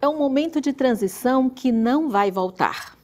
é um momento de transição que não vai voltar.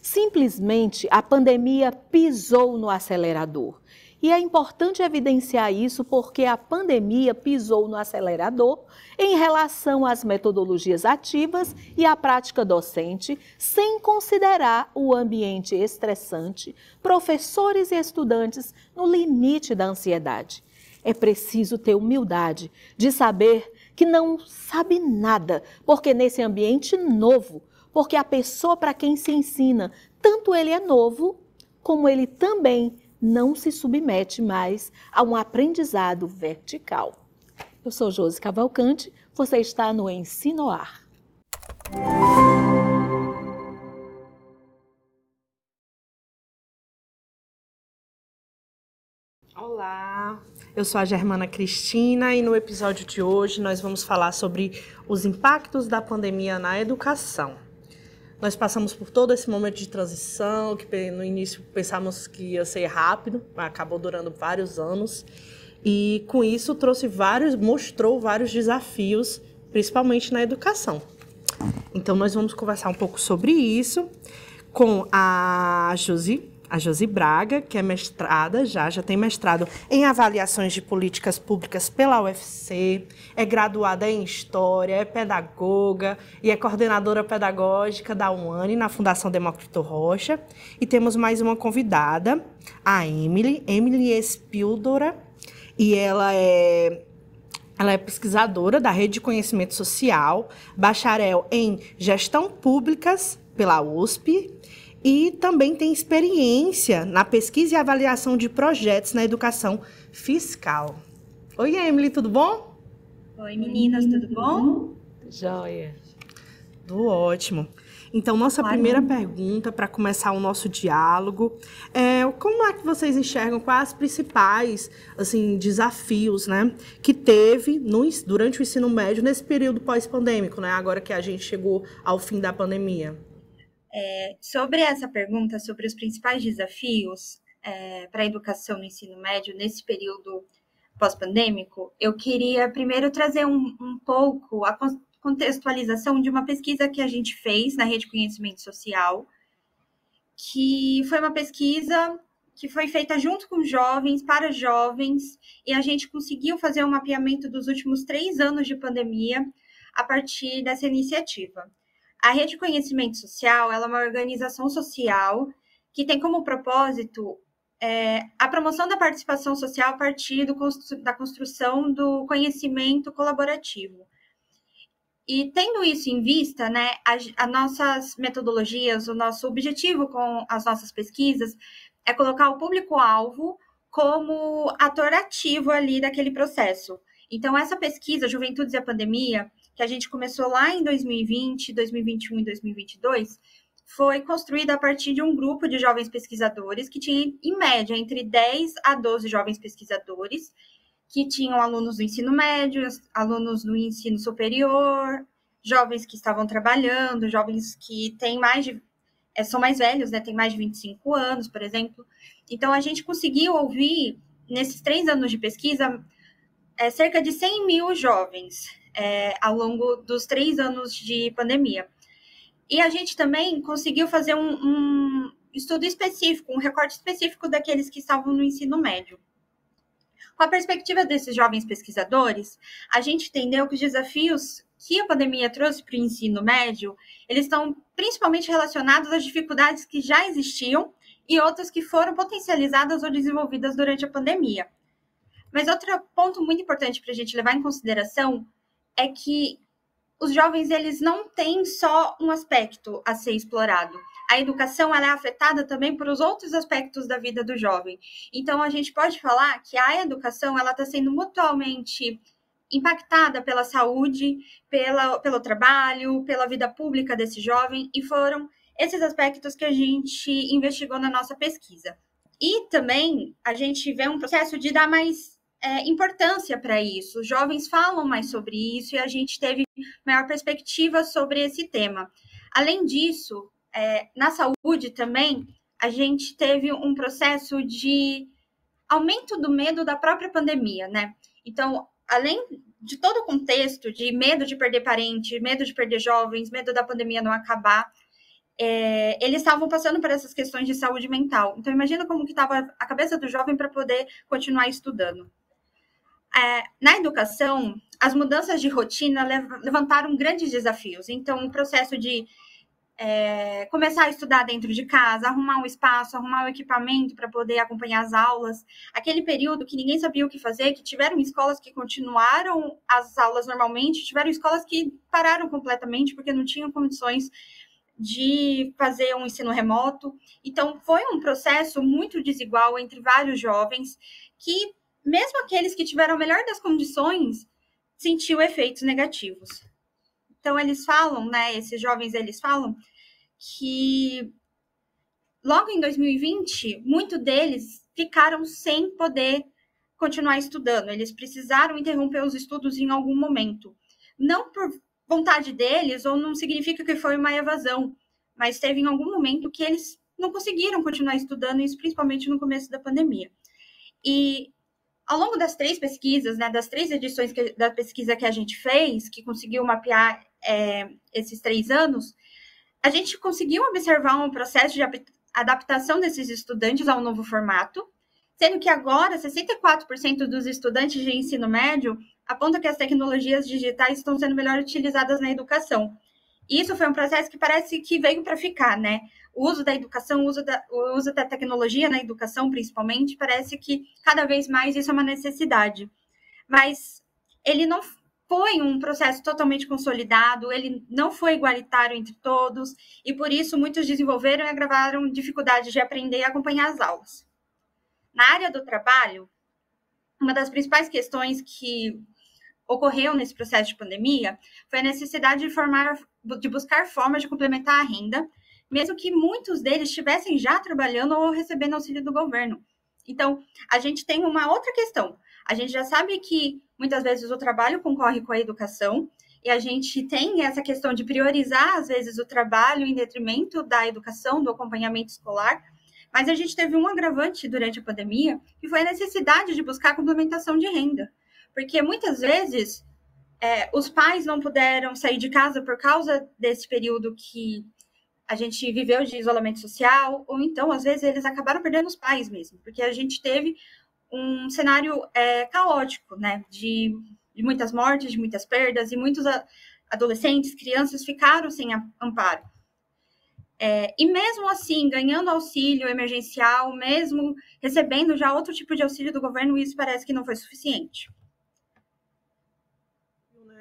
Simplesmente a pandemia pisou no acelerador. E é importante evidenciar isso porque a pandemia pisou no acelerador em relação às metodologias ativas e à prática docente, sem considerar o ambiente estressante, professores e estudantes no limite da ansiedade. É preciso ter humildade de saber que não sabe nada, porque nesse ambiente novo, porque a pessoa para quem se ensina, tanto ele é novo, como ele também não se submete mais a um aprendizado vertical. Eu sou Josi Cavalcante, você está no Ensinoar. Olá, eu sou a Germana Cristina e no episódio de hoje nós vamos falar sobre os impactos da pandemia na educação. Nós passamos por todo esse momento de transição, que no início pensávamos que ia ser rápido, mas acabou durando vários anos. E com isso trouxe vários, mostrou vários desafios, principalmente na educação. Então nós vamos conversar um pouco sobre isso com a Josi a Josi Braga, que é mestrada já, já tem mestrado em avaliações de políticas públicas pela UFC, é graduada em História, é pedagoga e é coordenadora pedagógica da UANI na Fundação Demócrito Rocha. E temos mais uma convidada, a Emily, Emily Espildora, e ela é ela é pesquisadora da Rede de Conhecimento Social, bacharel em Gestão Públicas pela USP e também tem experiência na pesquisa e avaliação de projetos na educação fiscal. Oi, Emily, tudo bom? Oi, meninas, tudo bom? Joia. Tudo ótimo. Então, nossa claro. primeira pergunta para começar o nosso diálogo é como é que vocês enxergam quais as principais assim, desafios né, que teve no, durante o ensino médio nesse período pós-pandêmico, né, agora que a gente chegou ao fim da pandemia? É, sobre essa pergunta, sobre os principais desafios é, para a educação no ensino médio nesse período pós-pandêmico, eu queria primeiro trazer um, um pouco a contextualização de uma pesquisa que a gente fez na Rede Conhecimento Social, que foi uma pesquisa que foi feita junto com jovens, para jovens, e a gente conseguiu fazer um mapeamento dos últimos três anos de pandemia a partir dessa iniciativa. A Rede Conhecimento Social é uma organização social que tem como propósito é, a promoção da participação social a partir do, da construção do conhecimento colaborativo. E tendo isso em vista, né, as nossas metodologias, o nosso objetivo com as nossas pesquisas é colocar o público-alvo como ator ativo ali daquele processo. Então, essa pesquisa, Juventudes e a Pandemia, que a gente começou lá em 2020, 2021 e 2022, foi construída a partir de um grupo de jovens pesquisadores que tinha, em média, entre 10 a 12 jovens pesquisadores, que tinham alunos do ensino médio, alunos do ensino superior, jovens que estavam trabalhando, jovens que têm mais de. É, são mais velhos, né? Tem mais de 25 anos, por exemplo. Então, a gente conseguiu ouvir, nesses três anos de pesquisa, é, cerca de 100 mil jovens é, ao longo dos três anos de pandemia. E a gente também conseguiu fazer um, um estudo específico, um recorte específico daqueles que estavam no ensino médio. Com a perspectiva desses jovens pesquisadores, a gente entendeu que os desafios que a pandemia trouxe para o ensino médio, eles estão principalmente relacionados às dificuldades que já existiam e outras que foram potencializadas ou desenvolvidas durante a pandemia. Mas outro ponto muito importante para a gente levar em consideração é que os jovens eles não têm só um aspecto a ser explorado. A educação ela é afetada também por os outros aspectos da vida do jovem. Então a gente pode falar que a educação ela está sendo mutualmente impactada pela saúde, pela, pelo trabalho, pela vida pública desse jovem e foram esses aspectos que a gente investigou na nossa pesquisa. E também a gente vê um processo de dar mais é, importância para isso. Os jovens falam mais sobre isso e a gente teve maior perspectiva sobre esse tema. Além disso, é, na saúde também, a gente teve um processo de aumento do medo da própria pandemia, né? Então, além de todo o contexto de medo de perder parente, medo de perder jovens, medo da pandemia não acabar, é, eles estavam passando por essas questões de saúde mental. Então, imagina como que estava a cabeça do jovem para poder continuar estudando. É, na educação, as mudanças de rotina levantaram grandes desafios. Então, o processo de é, começar a estudar dentro de casa, arrumar um espaço, arrumar um equipamento para poder acompanhar as aulas. Aquele período que ninguém sabia o que fazer, que tiveram escolas que continuaram as aulas normalmente, tiveram escolas que pararam completamente porque não tinham condições de fazer um ensino remoto. Então, foi um processo muito desigual entre vários jovens que, mesmo aqueles que tiveram a melhor das condições, sentiu efeitos negativos. Então, eles falam, né, esses jovens, eles falam que logo em 2020, muitos deles ficaram sem poder continuar estudando. Eles precisaram interromper os estudos em algum momento. Não por vontade deles, ou não significa que foi uma evasão, mas teve em algum momento que eles não conseguiram continuar estudando, isso principalmente no começo da pandemia. E ao longo das três pesquisas, né, das três edições que, da pesquisa que a gente fez, que conseguiu mapear é, esses três anos, a gente conseguiu observar um processo de adaptação desses estudantes ao novo formato, sendo que agora 64% dos estudantes de ensino médio apontam que as tecnologias digitais estão sendo melhor utilizadas na educação. Isso foi um processo que parece que veio para ficar, né? O uso da educação, o uso da, o uso da tecnologia na educação, principalmente, parece que cada vez mais isso é uma necessidade. Mas ele não foi um processo totalmente consolidado, ele não foi igualitário entre todos, e por isso muitos desenvolveram e agravaram dificuldades de aprender e acompanhar as aulas. Na área do trabalho, uma das principais questões que ocorreu nesse processo de pandemia foi a necessidade de, formar, de buscar formas de complementar a renda, mesmo que muitos deles estivessem já trabalhando ou recebendo auxílio do governo. Então, a gente tem uma outra questão. A gente já sabe que muitas vezes o trabalho concorre com a educação, e a gente tem essa questão de priorizar, às vezes, o trabalho em detrimento da educação, do acompanhamento escolar, mas a gente teve um agravante durante a pandemia, que foi a necessidade de buscar complementação de renda. Porque muitas vezes é, os pais não puderam sair de casa por causa desse período que a gente viveu de isolamento social, ou então, às vezes, eles acabaram perdendo os pais mesmo, porque a gente teve um cenário é, caótico, né? De, de muitas mortes, de muitas perdas, e muitos adolescentes, crianças ficaram sem amparo. É, e mesmo assim, ganhando auxílio emergencial, mesmo recebendo já outro tipo de auxílio do governo, isso parece que não foi suficiente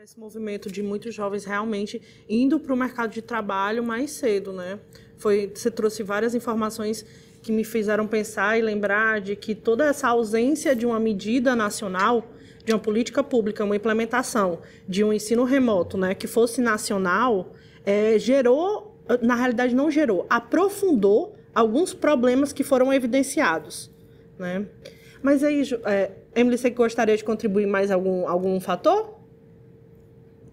esse movimento de muitos jovens realmente indo para o mercado de trabalho mais cedo, né? Foi, você trouxe várias informações que me fizeram pensar e lembrar de que toda essa ausência de uma medida nacional, de uma política pública, uma implementação de um ensino remoto, né, que fosse nacional, é, gerou, na realidade não gerou, aprofundou alguns problemas que foram evidenciados, né? Mas aí, é, Emily, você gostaria de contribuir mais algum algum fator?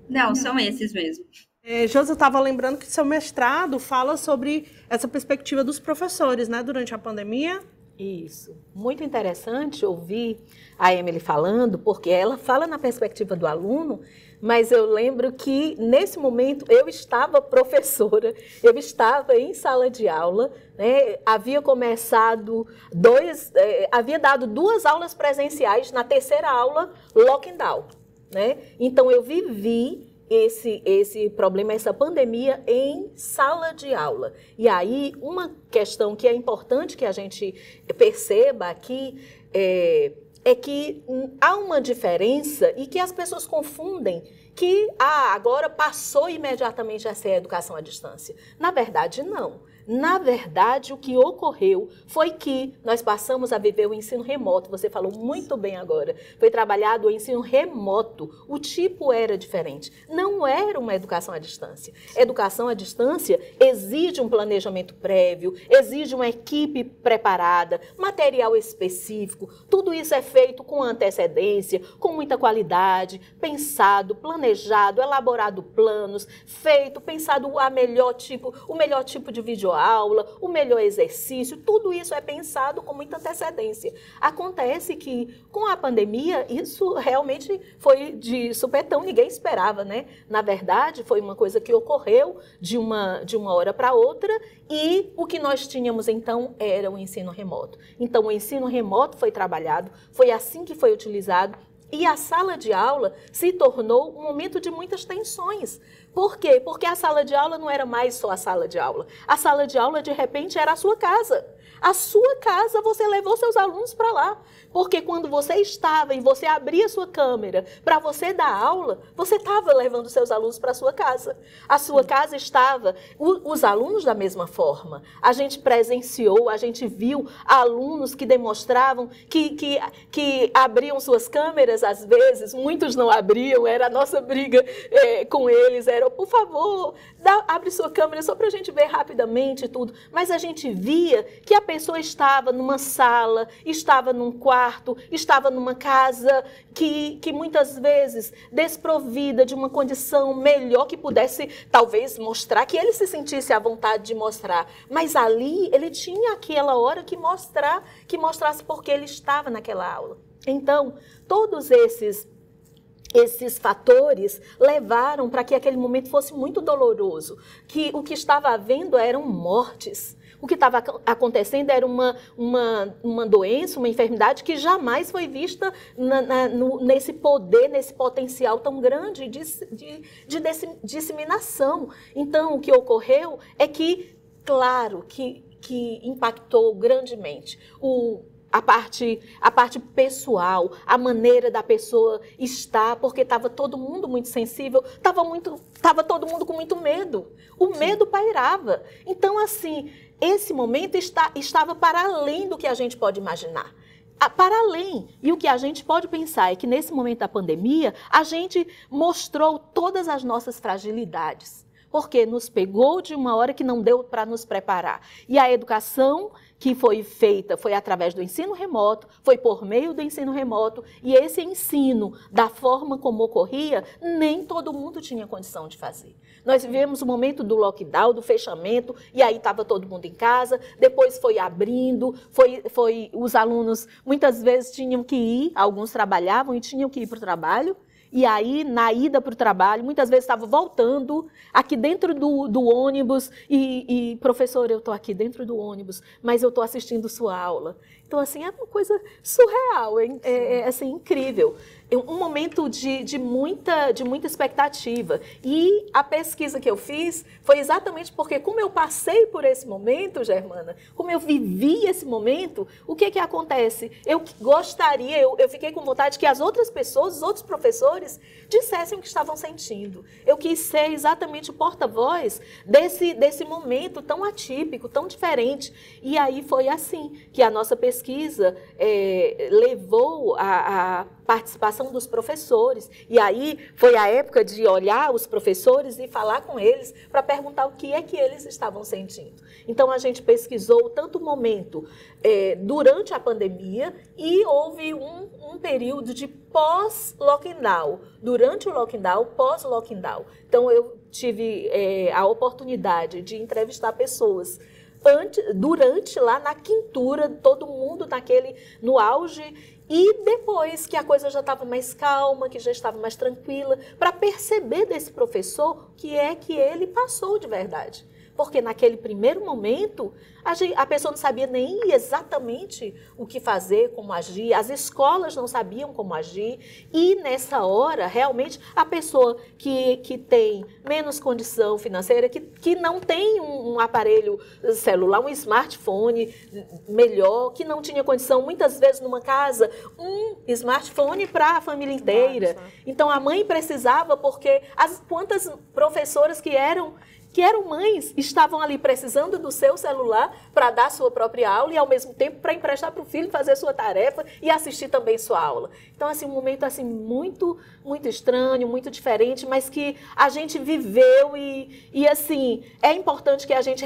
Não, são esses mesmo. É, Josi, eu estava lembrando que seu mestrado fala sobre essa perspectiva dos professores, né, durante a pandemia. Isso. Muito interessante ouvir a Emily falando, porque ela fala na perspectiva do aluno, mas eu lembro que nesse momento eu estava professora, eu estava em sala de aula, né? havia começado dois, eh, havia dado duas aulas presenciais, na terceira aula, lockdown. Né? Então, eu vivi esse, esse problema, essa pandemia em sala de aula. E aí, uma questão que é importante que a gente perceba aqui é, é que há uma diferença e que as pessoas confundem que ah, agora passou imediatamente a ser a educação à distância. Na verdade, não. Na verdade, o que ocorreu foi que nós passamos a viver o ensino remoto. Você falou muito bem agora. Foi trabalhado o ensino remoto. O tipo era diferente. Não era uma educação à distância. Educação à distância exige um planejamento prévio, exige uma equipe preparada, material específico. Tudo isso é feito com antecedência, com muita qualidade, pensado, planejado, elaborado planos, feito, pensado a melhor tipo, o melhor tipo de vídeo aula, o melhor exercício, tudo isso é pensado com muita antecedência. Acontece que com a pandemia isso realmente foi de supetão, ninguém esperava, né? Na verdade, foi uma coisa que ocorreu de uma de uma hora para outra e o que nós tínhamos então era o ensino remoto. Então o ensino remoto foi trabalhado, foi assim que foi utilizado e a sala de aula se tornou um momento de muitas tensões. Por quê? Porque a sala de aula não era mais só a sala de aula. A sala de aula, de repente, era a sua casa. A sua casa, você levou seus alunos para lá. Porque quando você estava e você abria sua câmera para você dar aula, você estava levando seus alunos para sua casa. A sua casa estava, o, os alunos da mesma forma. A gente presenciou, a gente viu alunos que demonstravam que, que, que abriam suas câmeras às vezes, muitos não abriam, era a nossa briga é, com eles, era, por favor, dá, abre sua câmera só para a gente ver rapidamente tudo. Mas a gente via que a pessoa estava numa sala, estava num quarto, estava numa casa que, que muitas vezes desprovida de uma condição melhor que pudesse talvez mostrar que ele se sentisse à vontade de mostrar. Mas ali ele tinha aquela hora que mostrar, que mostrasse porque ele estava naquela aula. Então, todos esses esses fatores levaram para que aquele momento fosse muito doloroso, que o que estava havendo eram mortes. O que estava acontecendo era uma, uma, uma doença, uma enfermidade que jamais foi vista na, na, no, nesse poder, nesse potencial tão grande de, de, de disseminação. Então, o que ocorreu é que, claro, que, que impactou grandemente o a parte, a parte pessoal, a maneira da pessoa estar, porque estava todo mundo muito sensível, estava muito, tava todo mundo com muito medo. O Sim. medo pairava. Então, assim, esse momento está, estava para além do que a gente pode imaginar. Para além. E o que a gente pode pensar é que nesse momento da pandemia, a gente mostrou todas as nossas fragilidades. Porque nos pegou de uma hora que não deu para nos preparar. E a educação que foi feita foi através do ensino remoto, foi por meio do ensino remoto, e esse ensino, da forma como ocorria, nem todo mundo tinha condição de fazer. Nós vivemos o momento do lockdown, do fechamento, e aí estava todo mundo em casa, depois foi abrindo, foi, foi os alunos muitas vezes tinham que ir, alguns trabalhavam e tinham que ir para o trabalho, e aí, na ida para o trabalho, muitas vezes estava voltando aqui dentro do, do ônibus e, e, professor, eu estou aqui dentro do ônibus, mas eu estou assistindo sua aula. Então, assim, é uma coisa surreal, é, é, é assim, incrível um momento de, de, muita, de muita expectativa. E a pesquisa que eu fiz foi exatamente porque, como eu passei por esse momento, Germana, como eu vivi esse momento, o que, que acontece? Eu gostaria, eu, eu fiquei com vontade que as outras pessoas, os outros professores, dissessem o que estavam sentindo. Eu quis ser exatamente o porta-voz desse, desse momento tão atípico, tão diferente. E aí foi assim que a nossa pesquisa é, levou a participação dos professores. E aí foi a época de olhar os professores e falar com eles para perguntar o que é que eles estavam sentindo. Então a gente pesquisou tanto o momento é, durante a pandemia e houve um, um período de pós-lockdown, durante o lockdown, pós-lockdown. Então eu tive é, a oportunidade de entrevistar pessoas Antes, durante lá na quintura, todo mundo naquele no auge e depois que a coisa já estava mais calma, que já estava mais tranquila, para perceber desse professor que é que ele passou de verdade. Porque naquele primeiro momento, a, pessoa não sabia nem exatamente o que fazer, como agir, as escolas não sabiam como agir, e nessa hora, realmente, a pessoa que, que tem menos condição financeira, que, que não tem um, um aparelho celular, um smartphone melhor, que não tinha condição, muitas vezes numa casa, um smartphone para a família inteira. Então a mãe precisava, porque as quantas professoras que eram que eram mães, estavam ali precisando do seu celular para dar sua própria aula e ao mesmo tempo para emprestar para o filho fazer sua tarefa e assistir também sua aula. Então assim, um momento assim muito, muito estranho, muito diferente, mas que a gente viveu e, e assim, é importante que a gente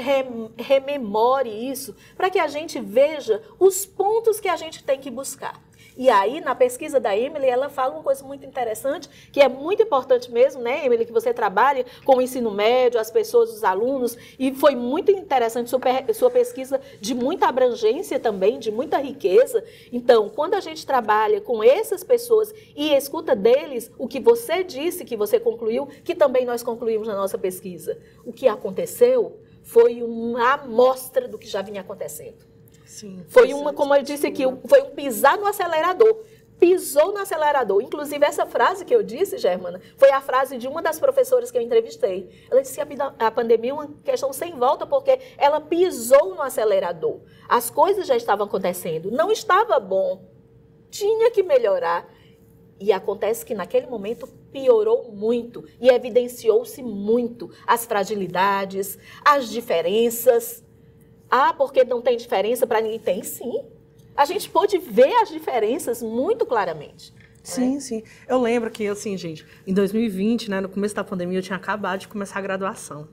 rememore isso para que a gente veja os pontos que a gente tem que buscar. E aí, na pesquisa da Emily, ela fala uma coisa muito interessante, que é muito importante mesmo, né, Emily, que você trabalha com o ensino médio, as pessoas, os alunos, e foi muito interessante sua, sua pesquisa de muita abrangência também, de muita riqueza. Então, quando a gente trabalha com essas pessoas e escuta deles o que você disse, que você concluiu, que também nós concluímos na nossa pesquisa, o que aconteceu foi uma amostra do que já vinha acontecendo. Sim, foi uma, como eu disse aqui, foi um pisar no acelerador. Pisou no acelerador. Inclusive, essa frase que eu disse, Germana, foi a frase de uma das professoras que eu entrevistei. Ela disse que a, a pandemia é uma questão sem volta, porque ela pisou no acelerador. As coisas já estavam acontecendo. Não estava bom. Tinha que melhorar. E acontece que naquele momento piorou muito e evidenciou-se muito as fragilidades, as diferenças. Ah, porque não tem diferença para ninguém? Tem sim. A gente pôde ver as diferenças muito claramente. Sim, é? sim. Eu lembro que, assim, gente, em 2020, né, no começo da pandemia, eu tinha acabado de começar a graduação.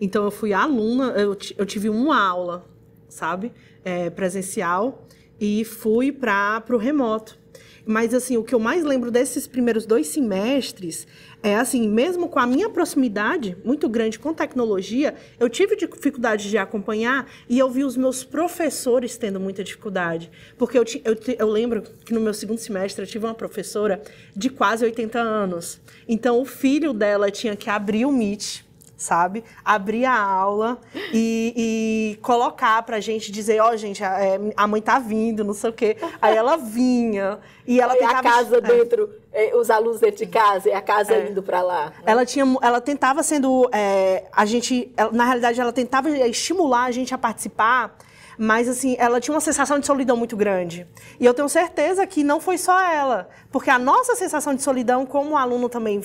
Então, eu fui aluna, eu, eu tive uma aula, sabe, é, presencial, e fui para o remoto. Mas, assim, o que eu mais lembro desses primeiros dois semestres é, assim, mesmo com a minha proximidade muito grande com tecnologia, eu tive dificuldade de acompanhar e eu vi os meus professores tendo muita dificuldade. Porque eu, eu, eu lembro que no meu segundo semestre eu tive uma professora de quase 80 anos. Então, o filho dela tinha que abrir o Meet sabe? Abrir a aula e, e colocar pra gente dizer, ó, oh, gente, a, é, a, mãe tá vindo, não sei o quê. Aí ela vinha e ela e tentava... a casa é. dentro, é, os alunos dentro de casa, e a casa é. indo para lá. Né? Ela tinha, ela tentava sendo, é, a gente, ela, na realidade, ela tentava estimular a gente a participar mas assim, ela tinha uma sensação de solidão muito grande. E eu tenho certeza que não foi só ela, porque a nossa sensação de solidão como aluno também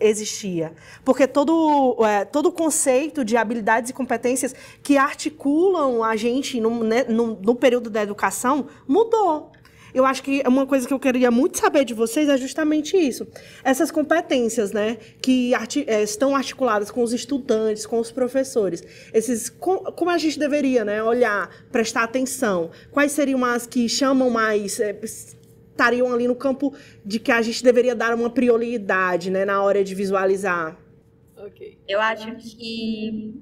existia. Porque todo, é, todo o conceito de habilidades e competências que articulam a gente no, né, no, no período da educação mudou. Eu acho que uma coisa que eu queria muito saber de vocês é justamente isso. Essas competências, né, que arti é, estão articuladas com os estudantes, com os professores. Esses, com, como a gente deveria, né, olhar, prestar atenção. Quais seriam as que chamam mais, é, estariam ali no campo de que a gente deveria dar uma prioridade, né, na hora de visualizar. Ok. Eu acho que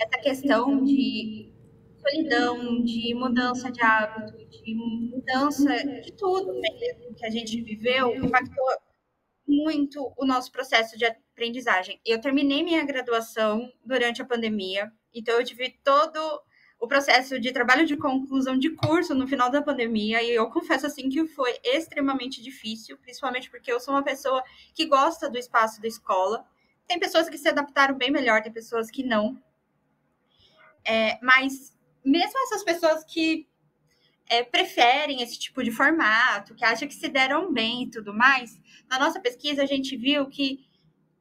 essa questão de solidão, de mudança de hábito, de mudança de tudo mesmo que a gente viveu, impactou muito o nosso processo de aprendizagem. Eu terminei minha graduação durante a pandemia, então eu tive todo o processo de trabalho de conclusão de curso no final da pandemia e eu confesso assim que foi extremamente difícil, principalmente porque eu sou uma pessoa que gosta do espaço da escola. Tem pessoas que se adaptaram bem melhor, tem pessoas que não. É, mas mesmo essas pessoas que é, preferem esse tipo de formato, que acham que se deram bem e tudo mais, na nossa pesquisa a gente viu que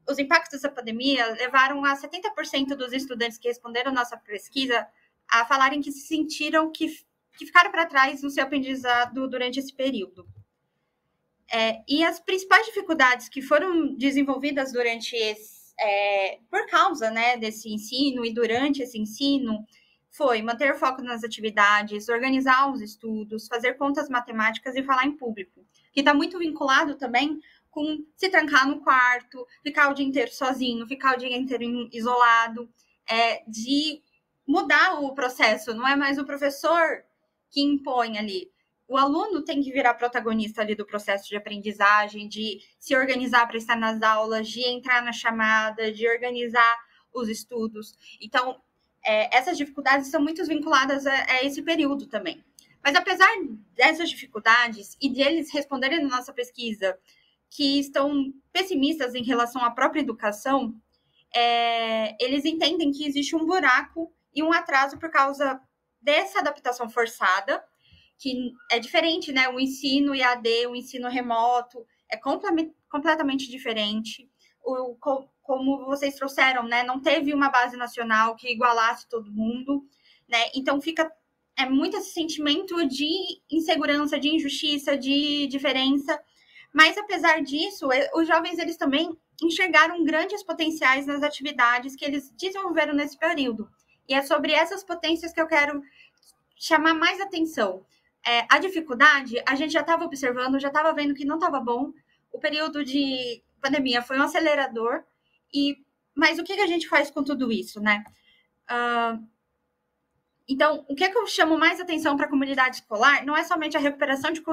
os impactos da pandemia levaram a 70% dos estudantes que responderam a nossa pesquisa a falarem que se sentiram que, que ficaram para trás no seu aprendizado durante esse período. É, e as principais dificuldades que foram desenvolvidas durante esse, é, por causa né, desse ensino e durante esse ensino foi manter foco nas atividades, organizar os estudos, fazer contas matemáticas e falar em público, que está muito vinculado também com se trancar no quarto, ficar o dia inteiro sozinho, ficar o dia inteiro isolado, é, de mudar o processo, não é mais o professor que impõe ali. O aluno tem que virar protagonista ali do processo de aprendizagem, de se organizar para estar nas aulas, de entrar na chamada, de organizar os estudos. Então, é, essas dificuldades são muito vinculadas a, a, esse período também. Mas apesar dessas dificuldades e deles responderem na nossa pesquisa que estão pessimistas em relação à própria educação, é, eles entendem que existe um buraco e um atraso por causa dessa adaptação forçada, que é diferente, né? O ensino IAD, o ensino remoto, é completamente diferente. O, como vocês trouxeram, né? Não teve uma base nacional que igualasse todo mundo, né? Então fica é muito esse sentimento de insegurança, de injustiça, de diferença. Mas apesar disso, os jovens eles também enxergaram grandes potenciais nas atividades que eles desenvolveram nesse período. E é sobre essas potências que eu quero chamar mais atenção. É, a dificuldade, a gente já estava observando, já estava vendo que não estava bom. O período de pandemia foi um acelerador. E, mas o que, que a gente faz com tudo isso, né? Uh, então, o que, que eu chamo mais atenção para a comunidade escolar não é somente a recuperação de,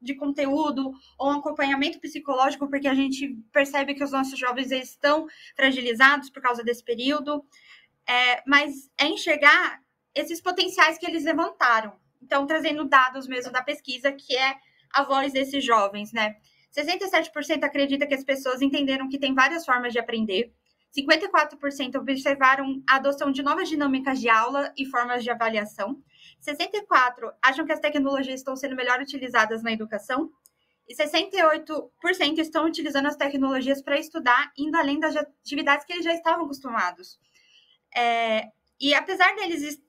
de conteúdo ou um acompanhamento psicológico, porque a gente percebe que os nossos jovens estão fragilizados por causa desse período, é, mas é enxergar esses potenciais que eles levantaram. Então, trazendo dados mesmo da pesquisa, que é a voz desses jovens, né? 67% acredita que as pessoas entenderam que tem várias formas de aprender. 54% observaram a adoção de novas dinâmicas de aula e formas de avaliação. 64% acham que as tecnologias estão sendo melhor utilizadas na educação. E 68% estão utilizando as tecnologias para estudar, indo além das atividades que eles já estavam acostumados. É, e apesar deles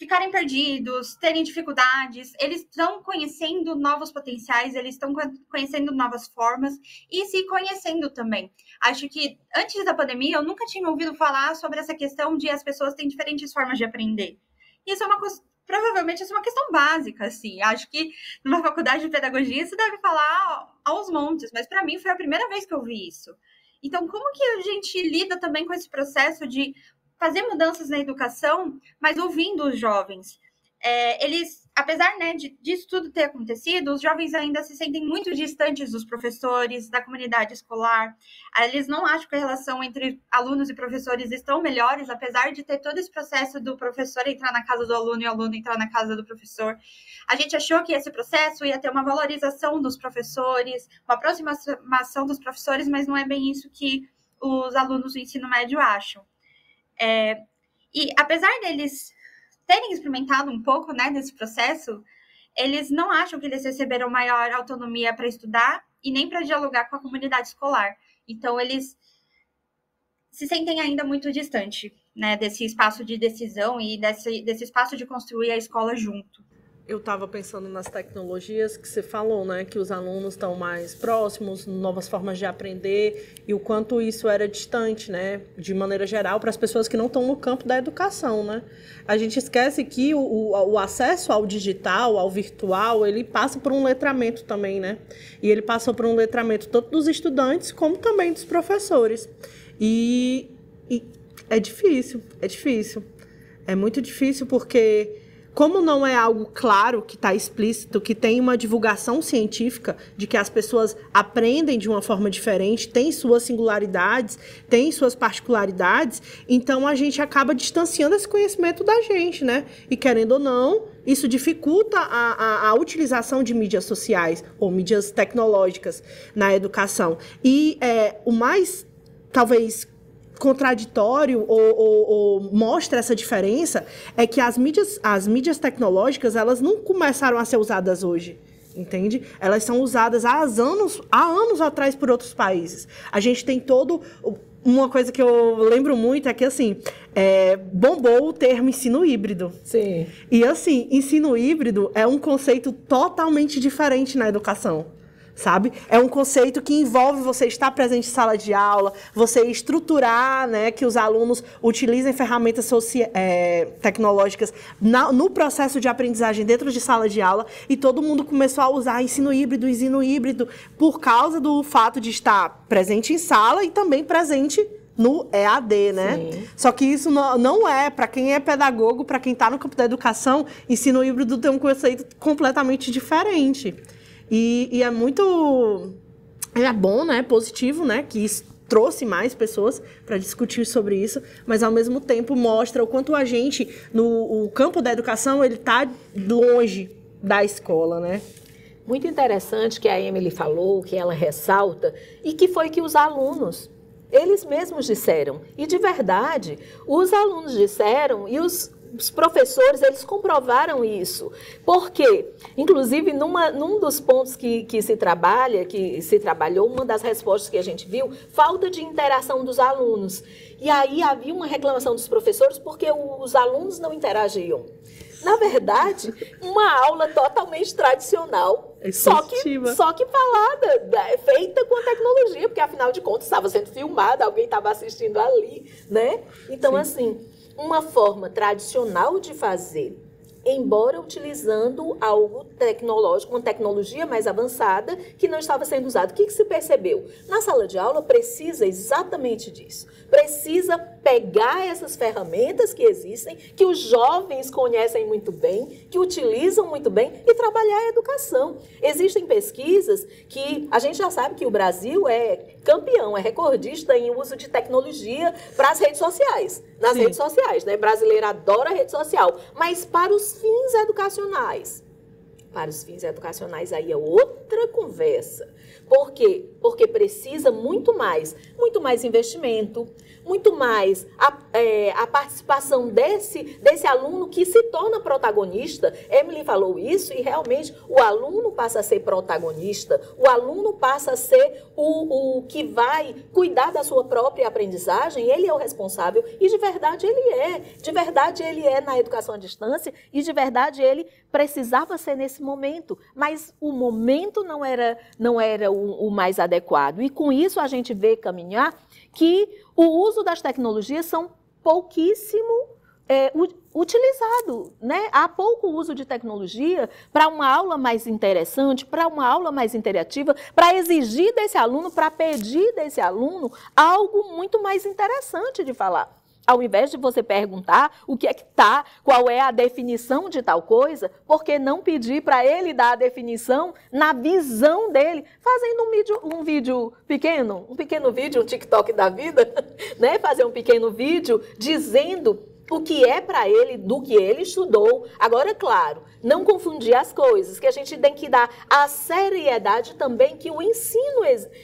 ficarem perdidos, terem dificuldades, eles estão conhecendo novos potenciais, eles estão conhecendo novas formas e se conhecendo também. Acho que antes da pandemia eu nunca tinha ouvido falar sobre essa questão de as pessoas têm diferentes formas de aprender. Isso é uma provavelmente isso é uma questão básica, assim. Acho que numa faculdade de pedagogia você deve falar aos montes, mas para mim foi a primeira vez que eu vi isso. Então, como que a gente lida também com esse processo de fazer mudanças na educação, mas ouvindo os jovens. É, eles, apesar né, de, disso tudo ter acontecido, os jovens ainda se sentem muito distantes dos professores, da comunidade escolar. Eles não acham que a relação entre alunos e professores estão melhores, apesar de ter todo esse processo do professor entrar na casa do aluno e o aluno entrar na casa do professor. A gente achou que esse processo ia ter uma valorização dos professores, uma aproximação dos professores, mas não é bem isso que os alunos do ensino médio acham. É, e apesar deles terem experimentado um pouco né, desse processo, eles não acham que eles receberam maior autonomia para estudar e nem para dialogar com a comunidade escolar. Então, eles se sentem ainda muito distante né, desse espaço de decisão e desse, desse espaço de construir a escola junto eu estava pensando nas tecnologias que você falou, né? Que os alunos estão mais próximos, novas formas de aprender e o quanto isso era distante, né? De maneira geral, para as pessoas que não estão no campo da educação, né? A gente esquece que o, o, o, acesso ao digital, ao virtual, ele passa por um letramento também, né? E ele passa por um letramento tanto dos estudantes como também dos professores. E, e é difícil, é difícil. É muito difícil porque como não é algo claro, que está explícito, que tem uma divulgação científica de que as pessoas aprendem de uma forma diferente, têm suas singularidades, têm suas particularidades, então a gente acaba distanciando esse conhecimento da gente, né? E querendo ou não, isso dificulta a, a, a utilização de mídias sociais ou mídias tecnológicas na educação. E é, o mais, talvez, contraditório ou, ou, ou, mostra essa diferença é que as mídias, as mídias tecnológicas elas não começaram a ser usadas hoje. Entende? Elas são usadas há anos, há anos atrás por outros países. A gente tem todo. Uma coisa que eu lembro muito é que, assim, é, bombou o termo ensino híbrido. Sim. E, assim, ensino híbrido é um conceito totalmente diferente na educação sabe? É um conceito que envolve você estar presente em sala de aula, você estruturar, né, que os alunos utilizem ferramentas é, tecnológicas na, no processo de aprendizagem dentro de sala de aula e todo mundo começou a usar ensino híbrido, ensino híbrido, por causa do fato de estar presente em sala e também presente no EAD, né? Sim. Só que isso não, não é, para quem é pedagogo, para quem está no campo da educação, ensino híbrido tem um conceito completamente diferente. E, e é muito. É bom, né? Positivo, né? Que isso trouxe mais pessoas para discutir sobre isso, mas ao mesmo tempo mostra o quanto a gente, no campo da educação, ele está longe da escola, né? Muito interessante que a Emily falou, que ela ressalta, e que foi que os alunos, eles mesmos disseram. E de verdade, os alunos disseram e os os professores, eles comprovaram isso. Por quê? Inclusive, numa, num dos pontos que, que se trabalha, que se trabalhou, uma das respostas que a gente viu, falta de interação dos alunos. E aí havia uma reclamação dos professores porque os alunos não interagiam. Na verdade, uma aula totalmente tradicional, é só que, só que falada, né, feita com a tecnologia, porque afinal de contas estava sendo filmada, alguém estava assistindo ali, né? Então, Sim. assim, uma forma tradicional de fazer embora utilizando algo tecnológico, uma tecnologia mais avançada que não estava sendo usada. O que, que se percebeu? Na sala de aula precisa exatamente disso. Precisa pegar essas ferramentas que existem, que os jovens conhecem muito bem, que utilizam muito bem e trabalhar a educação. Existem pesquisas que a gente já sabe que o Brasil é campeão, é recordista em uso de tecnologia para as redes sociais. Nas Sim. redes sociais, né? Brasileiro adora rede social, mas para os fins educacionais. Para os fins educacionais aí é outra conversa. Por quê? Porque precisa muito mais, muito mais investimento, muito mais a, é, a, participação desse, desse aluno que se torna protagonista. Emily falou isso e realmente o aluno passa a ser protagonista, o aluno passa a ser o, o que vai cuidar da sua própria aprendizagem, ele é o responsável e de verdade ele é. De verdade ele é na educação à distância e de verdade ele precisava ser nesse momento, mas o momento não era, não era o, o mais adequado. E com isso a gente vê caminhar que o uso das tecnologias são pouquíssimo é, utilizado, né? Há pouco uso de tecnologia para uma aula mais interessante, para uma aula mais interativa, para exigir desse aluno, para pedir desse aluno algo muito mais interessante de falar. Ao invés de você perguntar o que é que está, qual é a definição de tal coisa, por que não pedir para ele dar a definição na visão dele, fazendo um vídeo, um vídeo pequeno, um pequeno vídeo, um TikTok da vida, né? Fazer um pequeno vídeo dizendo o que é para ele do que ele estudou. Agora, claro, não confundir as coisas, que a gente tem que dar a seriedade também que o ensino,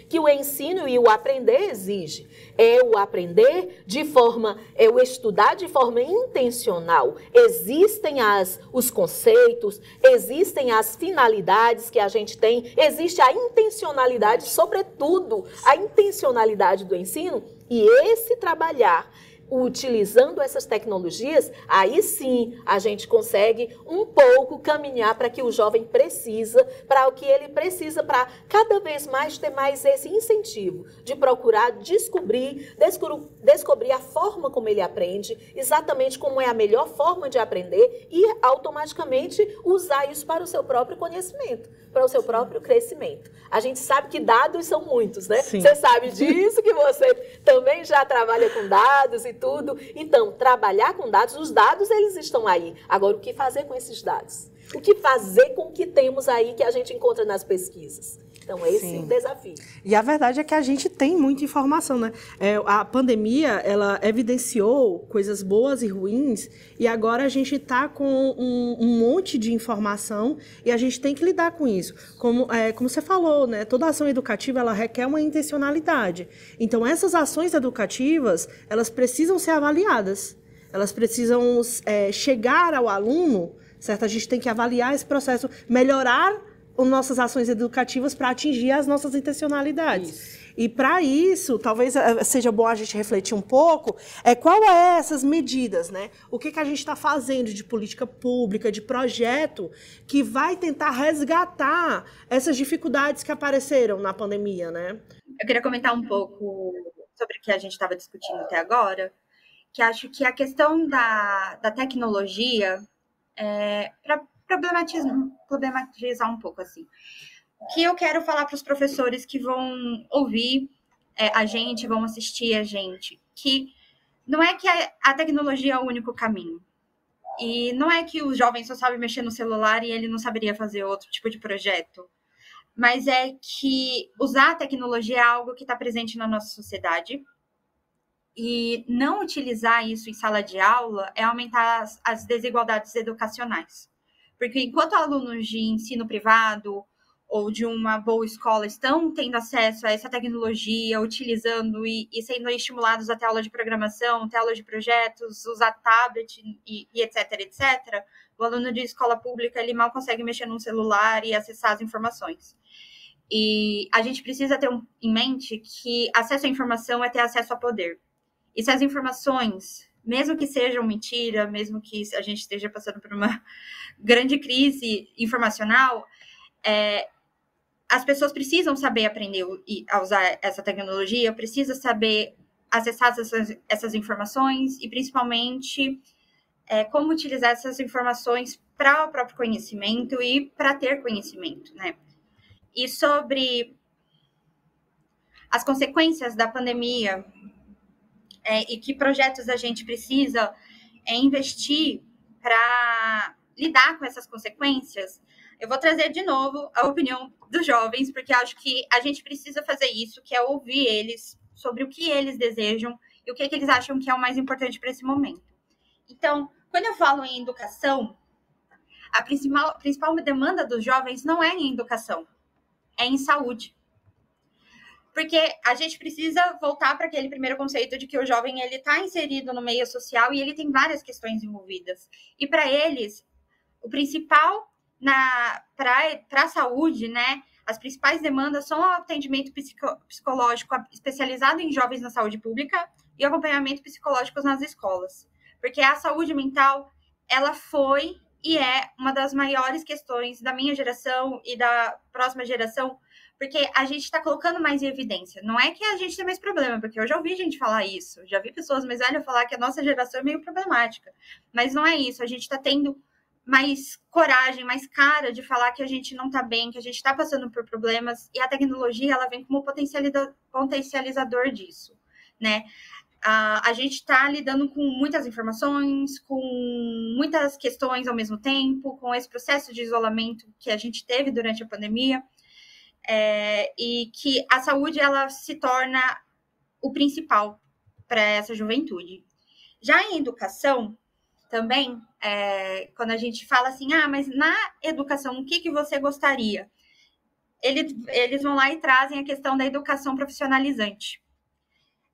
que o ensino e o aprender exige. É o aprender de forma, é o estudar de forma intencional. Existem as, os conceitos, existem as finalidades que a gente tem, existe a intencionalidade, sobretudo a intencionalidade do ensino, e esse trabalhar utilizando essas tecnologias, aí sim a gente consegue um pouco caminhar para que o jovem precisa, para o que ele precisa, para cada vez mais ter mais esse incentivo de procurar descobrir, descobrir a forma como ele aprende, exatamente como é a melhor forma de aprender e automaticamente usar isso para o seu próprio conhecimento, para o seu próprio crescimento. A gente sabe que dados são muitos, né? Sim. Você sabe disso, que você também já trabalha com dados e tudo. Então, trabalhar com dados, os dados eles estão aí. Agora, o que fazer com esses dados? O que fazer com o que temos aí que a gente encontra nas pesquisas? Então, esse Sim. é o desafio. E a verdade é que a gente tem muita informação, né? É, a pandemia, ela evidenciou coisas boas e ruins, e agora a gente está com um, um, monte de informação e a gente tem que lidar com isso. Como, é, como você falou, né? Toda ação educativa, ela requer uma intencionalidade. Então, essas ações educativas, elas precisam ser avaliadas. Elas precisam é, chegar ao aluno, certo? A gente tem que avaliar esse processo, melhorar nossas ações educativas para atingir as nossas intencionalidades. Isso. E para isso, talvez eh, seja bom a gente refletir um pouco, é qual é essas medidas, né? O que, que a gente está fazendo de política pública, de projeto, que vai tentar resgatar essas dificuldades que apareceram na pandemia, né? Eu queria comentar um pouco sobre o que a gente estava discutindo até agora, que acho que a questão da, da tecnologia, é, para problematizar, um pouco assim. O que eu quero falar para os professores que vão ouvir é, a gente, vão assistir a gente, que não é que a, a tecnologia é o único caminho. E não é que o jovem só sabe mexer no celular e ele não saberia fazer outro tipo de projeto. Mas é que usar a tecnologia é algo que está presente na nossa sociedade. E não utilizar isso em sala de aula é aumentar as, as desigualdades educacionais. Porque enquanto alunos de ensino privado ou de uma boa escola estão tendo acesso a essa tecnologia, utilizando e, e sendo estimulados até aula de programação, até aula de projetos, usar tablet e, e, etc, etc, o aluno de escola pública ele mal consegue mexer no celular e acessar as informações. E a gente precisa ter em mente que acesso à informação é ter acesso a poder. E se as informações mesmo que sejam mentira, mesmo que a gente esteja passando por uma grande crise informacional, é, as pessoas precisam saber aprender a usar essa tecnologia, precisam saber acessar essas, essas informações e, principalmente, é, como utilizar essas informações para o próprio conhecimento e para ter conhecimento, né? E sobre as consequências da pandemia é, e que projetos a gente precisa é, investir para lidar com essas consequências, eu vou trazer de novo a opinião dos jovens, porque acho que a gente precisa fazer isso, que é ouvir eles sobre o que eles desejam e o que, que eles acham que é o mais importante para esse momento. Então, quando eu falo em educação, a principal, a principal demanda dos jovens não é em educação, é em saúde. Porque a gente precisa voltar para aquele primeiro conceito de que o jovem ele está inserido no meio social e ele tem várias questões envolvidas. E para eles, o principal para a saúde, né? As principais demandas são o atendimento psico, psicológico especializado em jovens na saúde pública e acompanhamento psicológico nas escolas. Porque a saúde mental, ela foi e é uma das maiores questões da minha geração e da próxima geração, porque a gente está colocando mais em evidência. Não é que a gente tem mais problema, porque eu já ouvi gente falar isso, já vi pessoas mais velhas falar que a nossa geração é meio problemática, mas não é isso. A gente está tendo mais coragem, mais cara de falar que a gente não está bem, que a gente está passando por problemas, e a tecnologia ela vem como potencializador disso, né? a gente está lidando com muitas informações, com muitas questões ao mesmo tempo, com esse processo de isolamento que a gente teve durante a pandemia, é, e que a saúde ela se torna o principal para essa juventude. Já em educação, também, é, quando a gente fala assim, ah, mas na educação, o que, que você gostaria? Eles, eles vão lá e trazem a questão da educação profissionalizante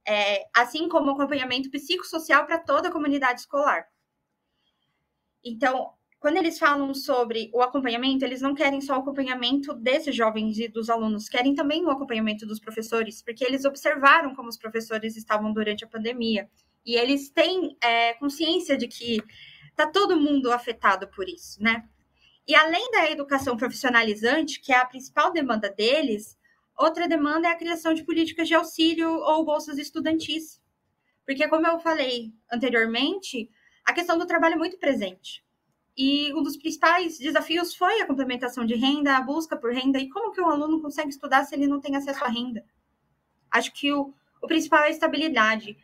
é, assim como acompanhamento psicossocial para toda a comunidade escolar. Então, quando eles falam sobre o acompanhamento, eles não querem só o acompanhamento desses jovens e dos alunos, querem também o acompanhamento dos professores, porque eles observaram como os professores estavam durante a pandemia e eles têm é, consciência de que está todo mundo afetado por isso, né? E além da educação profissionalizante, que é a principal demanda deles, Outra demanda é a criação de políticas de auxílio ou bolsas estudantis. Porque, como eu falei anteriormente, a questão do trabalho é muito presente. E um dos principais desafios foi a complementação de renda, a busca por renda. E como que um aluno consegue estudar se ele não tem acesso à renda? Acho que o, o principal é a estabilidade.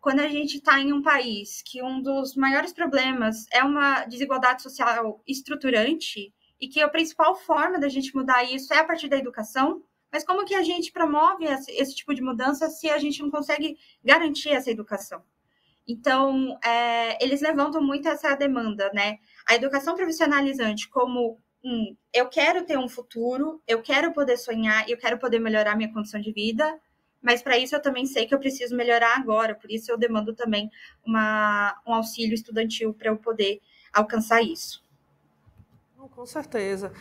Quando a gente está em um país que um dos maiores problemas é uma desigualdade social estruturante e que a principal forma da gente mudar isso é a partir da educação, mas como que a gente promove esse, tipo de mudança se a gente não consegue garantir essa educação? Então, é, eles levantam muito essa demanda, né? A educação profissionalizante como um, eu quero ter um futuro, eu quero poder sonhar, eu quero poder melhorar minha condição de vida, mas para isso eu também sei que eu preciso melhorar agora, por isso eu demando também uma, um auxílio estudantil para eu poder alcançar isso. Com certeza.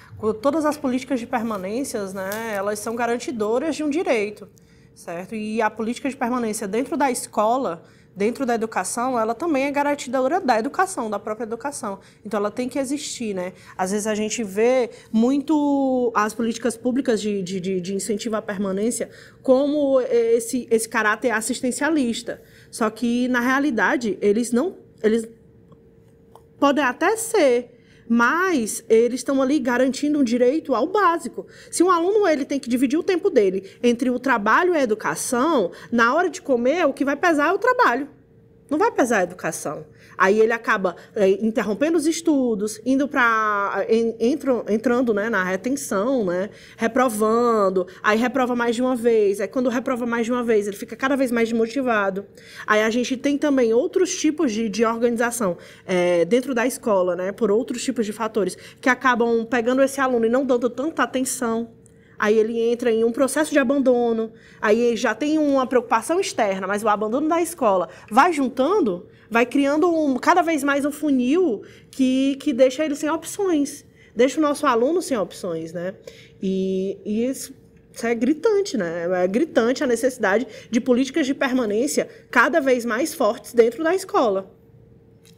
Todas as políticas de permanências, né, elas são garantidoras de um direito, certo? E a política de permanência dentro da escola, dentro da educação, ela também é garantidora da educação, da própria educação. Então, ela tem que existir, né? Às vezes a gente vê muito as políticas públicas de, de, de incentivo à permanência como esse, esse caráter assistencialista. Só que, na realidade, eles não... Eles podem até ser mas eles estão ali garantindo um direito ao básico. Se um aluno ele tem que dividir o tempo dele entre o trabalho e a educação, na hora de comer, o que vai pesar é o trabalho. Não vai pesar a educação. Aí ele acaba é, interrompendo os estudos, indo para entra, entrando né, na retenção, né, reprovando, aí reprova mais de uma vez. Aí quando reprova mais de uma vez, ele fica cada vez mais desmotivado. Aí a gente tem também outros tipos de, de organização é, dentro da escola, né, por outros tipos de fatores, que acabam pegando esse aluno e não dando tanta atenção aí ele entra em um processo de abandono, aí já tem uma preocupação externa, mas o abandono da escola vai juntando, vai criando um, cada vez mais um funil que, que deixa ele sem opções, deixa o nosso aluno sem opções, né? E, e isso, isso é gritante, né? É gritante a necessidade de políticas de permanência cada vez mais fortes dentro da escola.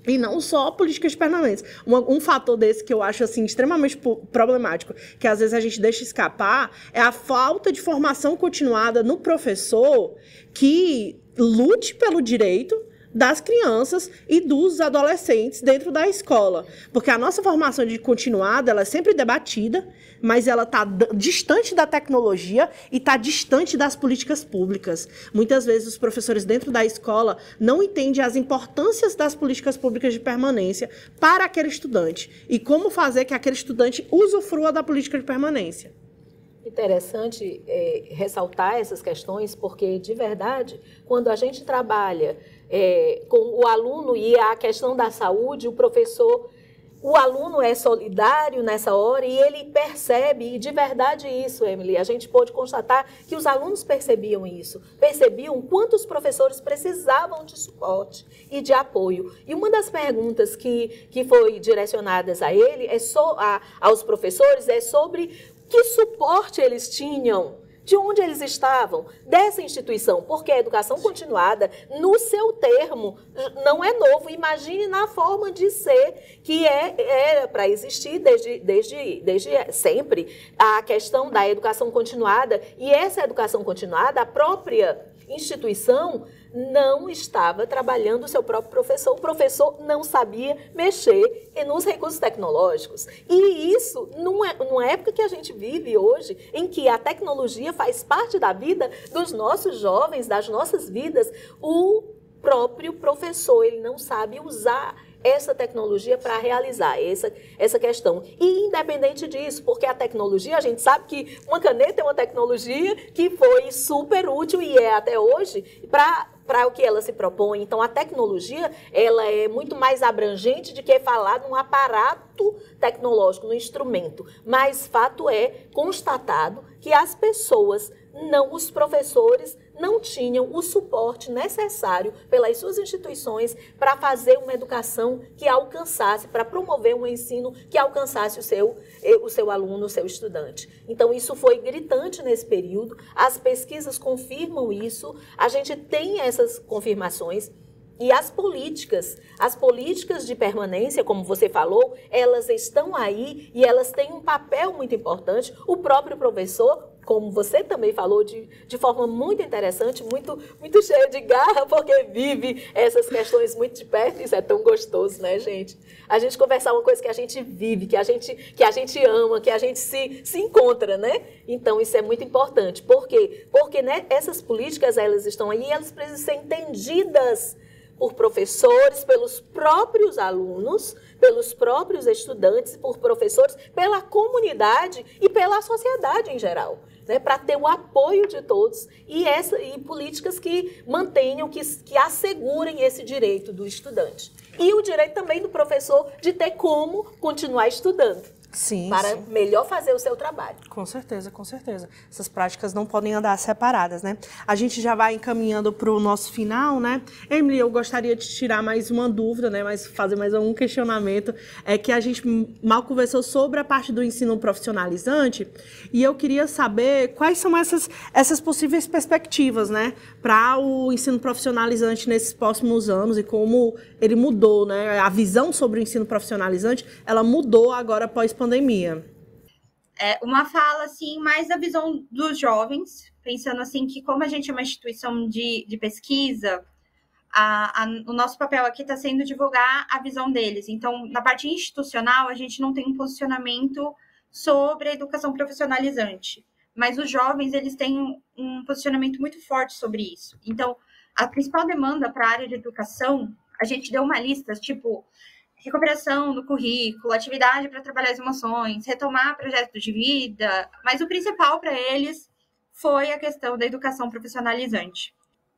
E não só políticas de permanência. Um, um, fator desse que eu acho assim extremamente problemático, que às vezes a gente deixa escapar, é a falta de formação continuada no professor que lute pelo direito das crianças e dos adolescentes dentro da escola. Porque a nossa formação de continuada, ela é sempre debatida, mas ela está distante da tecnologia e está distante das políticas públicas. Muitas vezes os professores dentro da escola não entendem as importâncias das políticas públicas de permanência para aquele estudante e como fazer que aquele estudante usufrua da política de permanência. Interessante é, ressaltar essas questões, porque, de verdade, quando a gente trabalha é, com o aluno e a questão da saúde, o professor o aluno é solidário nessa hora e ele percebe, e de verdade isso, Emily, a gente pôde constatar que os alunos percebiam isso, percebiam quantos professores precisavam de suporte e de apoio. E uma das perguntas que, que foi direcionadas a ele, é so, a, aos professores, é sobre que suporte eles tinham de onde eles estavam, dessa instituição, porque a educação continuada, no seu termo, não é novo. Imagine na forma de ser que é, é para existir desde, desde, desde sempre a questão da educação continuada. E essa educação continuada, a própria instituição não estava trabalhando o seu próprio professor. O professor não sabia mexer nos recursos tecnológicos. E isso, numa, época que a gente vive hoje, em que a tecnologia faz parte da vida dos nossos jovens, das nossas vidas, o próprio professor ele não sabe usar essa tecnologia para realizar essa, essa questão. E independente disso, porque a tecnologia, a gente sabe que uma caneta é uma tecnologia que foi super útil e é até hoje para para o que ela se propõe. Então, a tecnologia ela é muito mais abrangente do que falar num aparato tecnológico, no instrumento. Mas fato é constatado que as pessoas, não os professores, não tinham o suporte necessário pelas suas instituições para fazer uma educação que alcançasse, para promover um ensino que alcançasse o seu, eh, o seu aluno, o seu estudante. Então, isso foi gritante nesse período, as pesquisas confirmam isso, a gente tem essas confirmações. E as políticas, as políticas de permanência, como você falou, elas estão aí e elas têm um papel muito importante. O próprio professor como você também falou, de, de forma muito interessante, muito, muito cheia de garra, porque vive essas questões muito de perto. Isso é tão gostoso, né, gente? A gente conversar uma coisa que a gente vive, que a gente, que a gente ama, que a gente se, se encontra, né? Então, isso é muito importante. Por quê? Porque né, essas políticas, elas estão aí e elas precisam ser entendidas por professores, pelos próprios alunos, pelos próprios estudantes, por professores, pela comunidade e pela sociedade em geral né, para ter o apoio de todos e, essa, e políticas que mantenham, que, que assegurem esse direito do estudante. E o direito também do professor de ter como continuar estudando. Sim, para sim. melhor fazer o seu trabalho. Com certeza, com certeza. Essas práticas não podem andar separadas, né? A gente já vai encaminhando para o nosso final, né? Emily, eu gostaria de tirar mais uma dúvida, né? Mas fazer mais um questionamento. É que a gente mal conversou sobre a parte do ensino profissionalizante e eu queria saber quais são essas, essas possíveis perspectivas, né? Para o ensino profissionalizante nesses próximos anos e como ele mudou, né? A visão sobre o ensino profissionalizante, ela mudou agora após pandemia. É uma fala, assim, mais da visão dos jovens, pensando, assim, que como a gente é uma instituição de, de pesquisa, a, a, o nosso papel aqui está sendo divulgar a visão deles. Então, na parte institucional, a gente não tem um posicionamento sobre a educação profissionalizante. Mas os jovens, eles têm um posicionamento muito forte sobre isso. Então, a principal demanda para a área de educação, a gente deu uma lista, tipo, recuperação do currículo, atividade para trabalhar as emoções, retomar projetos de vida, mas o principal para eles foi a questão da educação profissionalizante.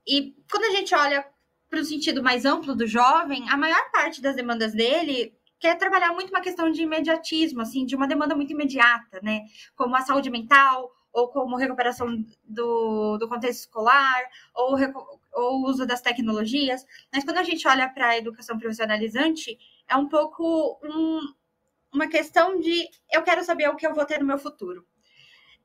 E quando a gente olha para o sentido mais amplo do jovem, a maior parte das demandas dele quer trabalhar muito uma questão de imediatismo, assim, de uma demanda muito imediata, né? Como a saúde mental, ou como recuperação do, do contexto escolar, ou, ou uso das tecnologias. Mas quando a gente olha para a educação profissionalizante, é um pouco um, uma questão de eu quero saber o que eu vou ter no meu futuro.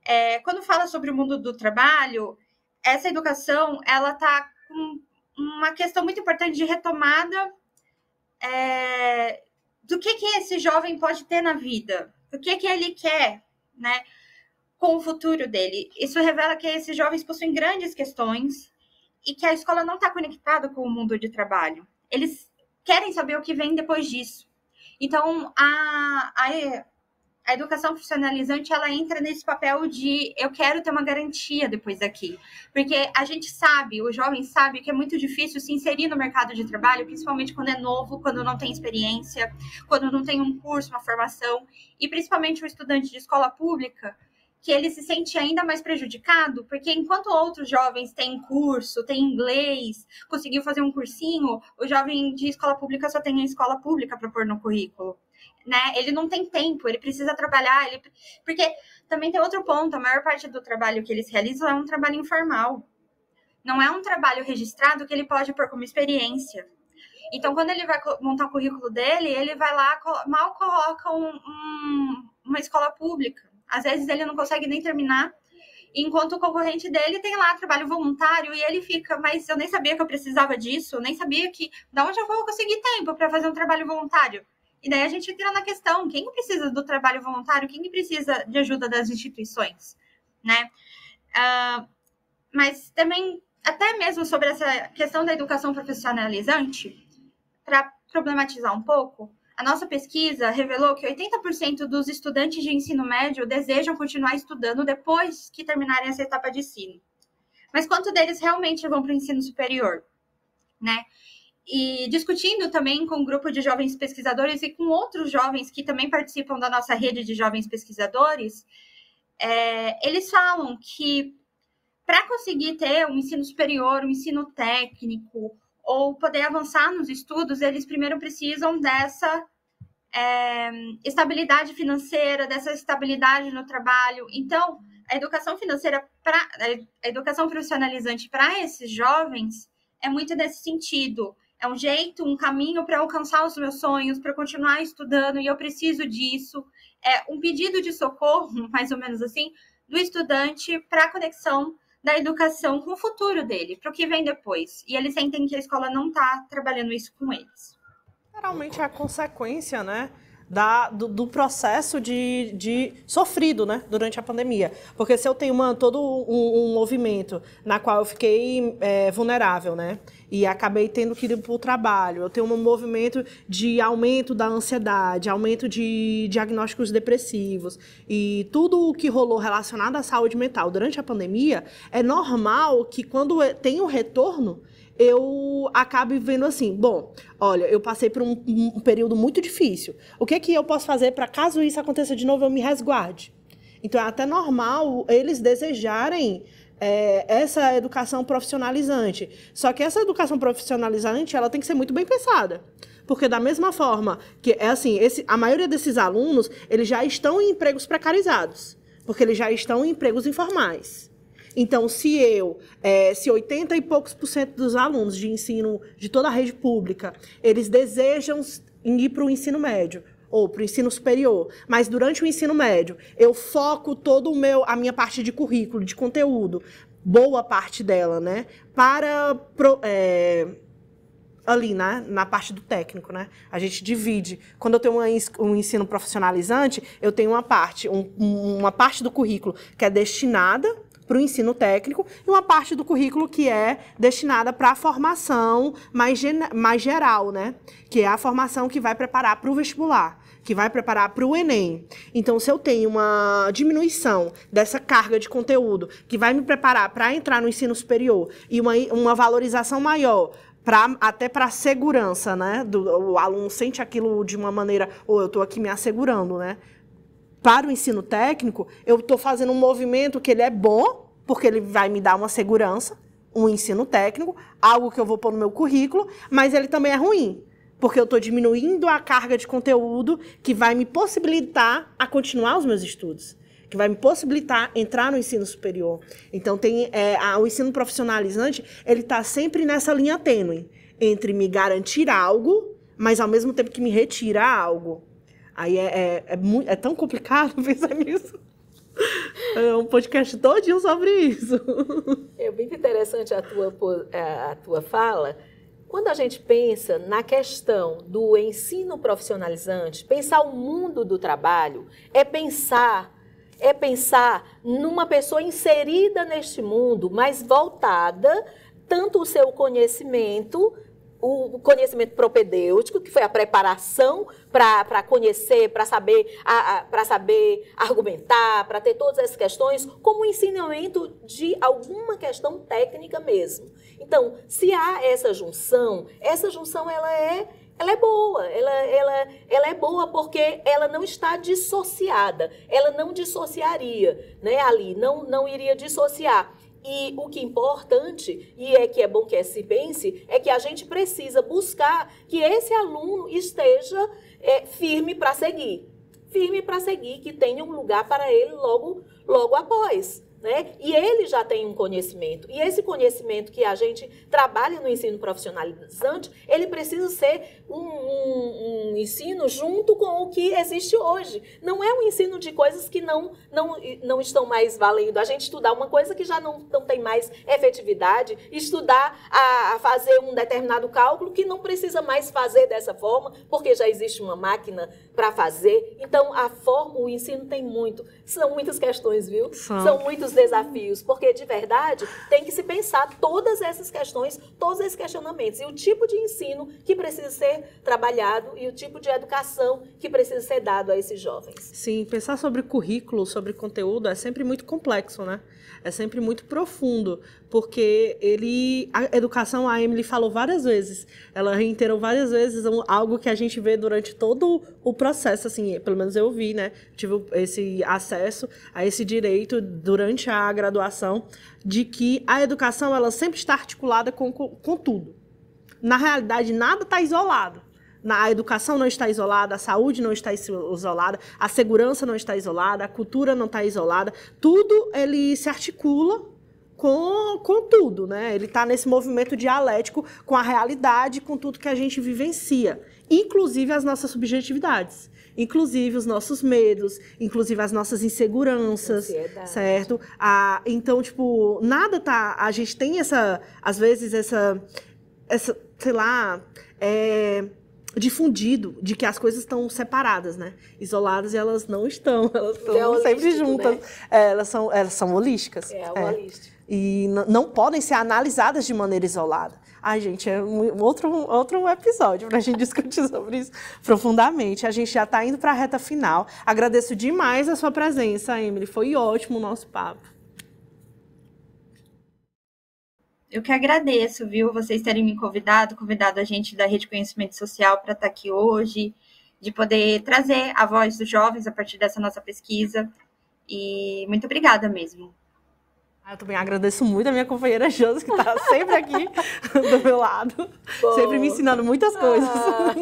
É, quando fala sobre o mundo do trabalho, essa educação ela está com uma questão muito importante de retomada é, do que, que esse jovem pode ter na vida, o que, que ele quer, né, com o futuro dele. Isso revela que esses jovens possuem grandes questões e que a escola não está conectada com o mundo de trabalho. Eles querem saber o que vem depois disso. Então, a, a, a educação profissionalizante ela entra nesse papel de eu quero ter uma garantia depois daqui. Porque a gente sabe, o jovem sabe que é muito difícil se inserir no mercado de trabalho, principalmente quando é novo, quando não tem experiência, quando não tem um curso, uma formação, e principalmente o estudante de escola pública, que ele se sente ainda mais prejudicado, porque enquanto outros jovens têm curso, têm inglês, conseguiu fazer um cursinho, o jovem de escola pública só tem a escola pública para pôr no currículo. Né? Ele não tem tempo, ele precisa trabalhar, ele... porque também tem outro ponto, a maior parte do trabalho que eles realizam é um trabalho informal. Não é um trabalho registrado que ele pode pôr como experiência. Então, quando ele vai montar o currículo dele, ele vai lá, mal coloca um, um, uma escola pública às vezes ele não consegue nem terminar, enquanto o concorrente dele tem lá trabalho voluntário e ele fica, mas eu nem sabia que eu precisava disso, nem sabia que da onde eu vou conseguir tempo para fazer um trabalho voluntário. E daí a gente entra na questão, quem precisa do trabalho voluntário, quem precisa de ajuda das instituições, né? Uh, mas também, até mesmo sobre essa questão da educação profissionalizante, para problematizar um pouco, a nossa pesquisa revelou que 80% dos estudantes de ensino médio desejam continuar estudando depois que terminarem essa etapa de ensino. Mas quanto deles realmente vão para o ensino superior? Né? E discutindo também com um grupo de jovens pesquisadores e com outros jovens que também participam da nossa rede de jovens pesquisadores, é, eles falam que para conseguir ter um ensino superior, um ensino técnico, ou poder avançar nos estudos, eles primeiro precisam dessa é, estabilidade financeira, dessa estabilidade no trabalho. Então, a educação financeira, pra, a educação profissionalizante para esses jovens é muito nesse sentido. É um jeito, um caminho para alcançar os meus sonhos, para continuar estudando, e eu preciso disso. É um pedido de socorro, mais ou menos assim, do estudante para a conexão da educação com o futuro dele, para o que vem depois. E eles sentem que a escola não está trabalhando isso com eles. Geralmente é a consequência, né? Da, do, do, processo de, de, sofrido né, durante a pandemia. Porque se eu tenho uma, todo um, um movimento na qual eu fiquei é, vulnerável, né? E acabei tendo que ir para o trabalho. Eu tenho um movimento de aumento da ansiedade, aumento de diagnósticos depressivos. E tudo o que rolou relacionado à saúde mental durante a pandemia, é normal que quando tem um retorno, eu acabe vendo assim, bom, olha, eu passei por um, um período muito difícil. O que é que eu posso fazer para caso isso aconteça de novo, eu me resguarde? Então é até normal eles desejarem é, essa educação profissionalizante. Só que essa educação profissionalizante ela tem que ser muito bem pensada. Porque da mesma forma que é assim, esse, a maioria desses alunos, eles já estão em empregos precarizados, porque eles já estão em empregos informais. Então, se eu, é, se 80 e poucos por cento dos alunos de ensino de toda a rede pública, eles desejam ir para o ensino médio, ou para o ensino superior, mas durante o ensino médio eu foco todo o meu a minha parte de currículo, de conteúdo, boa parte dela, né, para pro, é, ali né, na parte do técnico, né? A gente divide. Quando eu tenho um ensino profissionalizante, eu tenho uma parte, um, uma parte do currículo que é destinada para o ensino técnico e uma parte do currículo que é destinada para a formação mais, mais geral, né? Que é a formação que vai preparar para o vestibular, que vai preparar para o Enem. Então, se eu tenho uma diminuição dessa carga de conteúdo que vai me preparar para entrar no ensino superior e uma, uma valorização maior Pra, até para a segurança, né? Do, o aluno sente aquilo de uma maneira, ou oh, eu estou aqui me assegurando, né? Para o ensino técnico, eu estou fazendo um movimento que ele é bom, porque ele vai me dar uma segurança, um ensino técnico, algo que eu vou pôr no meu currículo, mas ele também é ruim, porque eu estou diminuindo a carga de conteúdo que vai me possibilitar a continuar os meus estudos, que vai me possibilitar entrar no ensino superior. Então tem é, a, o ensino profissionalizante, ele está sempre nessa linha tênue entre me garantir algo, mas ao mesmo tempo que me retira algo. Aí é, é, é, é tão complicado pensar nisso. É um podcast todinho sobre isso. É muito interessante a tua, a tua fala. Quando a gente pensa na questão do ensino profissionalizante, pensar o mundo do trabalho é pensar é pensar numa pessoa inserida neste mundo, mas voltada tanto o seu conhecimento o conhecimento propedêutico, que foi a preparação para conhecer, para saber, para saber argumentar, para ter todas essas questões, como o ensinamento de alguma questão técnica mesmo. Então, se há essa junção, essa junção ela é ela é boa, ela, ela, ela é boa porque ela não está dissociada, ela não dissociaria, né, ali, não, não iria dissociar. E o que é importante, e é que é bom que se pense, é que a gente precisa buscar que esse aluno esteja é, firme para seguir. Firme para seguir, que tenha um lugar para ele logo, logo após. Né? E ele já tem um conhecimento. E esse conhecimento que a gente trabalha no ensino profissionalizante, ele precisa ser um, um, um, ensino junto com o que existe hoje. Não é um ensino de coisas que não, não, não estão mais valendo. A gente estudar uma coisa que já não, não tem mais efetividade, estudar a, a fazer um determinado cálculo que não precisa mais fazer dessa forma, porque já existe uma máquina para fazer. Então, a forma, o ensino tem muito. São muitas questões, viu? São, São muitos muitos desafios, porque de verdade tem que se pensar todas essas questões, todos esses questionamentos e o tipo de ensino que precisa ser trabalhado e o tipo de educação que precisa ser dado a esses jovens. Sim, pensar sobre currículo, sobre conteúdo é sempre muito complexo, né? É sempre muito profundo, porque ele a educação a Emily falou várias vezes, ela reiterou várias vezes algo que a gente vê durante todo o processo, assim, pelo menos eu vi, né? Tive esse acesso a esse direito durante durante a graduação de que a educação ela sempre está articulada com, com, com tudo. Na realidade, nada está isolado. A educação não está isolada, a saúde não está isolada, a segurança não está isolada, a cultura não está isolada. Tudo ele se articula com, com tudo, né? Ele está nesse movimento dialético com a realidade, com tudo que a gente vivencia, inclusive as nossas subjetividades inclusive os nossos medos, inclusive as nossas inseguranças, Ansiedade. certo? Ah, então, tipo, nada tá. A gente tem essa, às vezes, essa, essa sei lá, é, difundido de que as coisas estão separadas, né? Isoladas e elas não estão, elas estão é sempre juntas. Né? É, elas, são, elas são holísticas. É, é. holístico. E não podem ser analisadas de maneira isolada. Ai, gente, é um outro, outro episódio para a gente discutir sobre isso profundamente. A gente já está indo para a reta final. Agradeço demais a sua presença, Emily. Foi ótimo o nosso papo. Eu que agradeço, viu, vocês terem me convidado, convidado a gente da Rede Conhecimento Social para estar tá aqui hoje, de poder trazer a voz dos jovens a partir dessa nossa pesquisa. E muito obrigada mesmo. Eu também agradeço muito a minha companheira Josi, que está sempre aqui do meu lado, sempre me ensinando muitas coisas. Ah.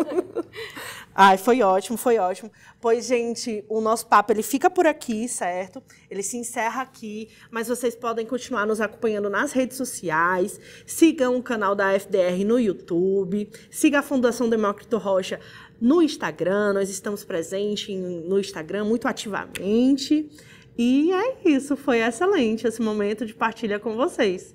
Ai, foi ótimo, foi ótimo. Pois, gente, o nosso papo ele fica por aqui, certo? Ele se encerra aqui, mas vocês podem continuar nos acompanhando nas redes sociais. Sigam o canal da FDR no YouTube. Siga a Fundação Demócrito Rocha no Instagram. Nós estamos presentes no Instagram muito ativamente. E é isso, foi excelente esse momento de partilha com vocês.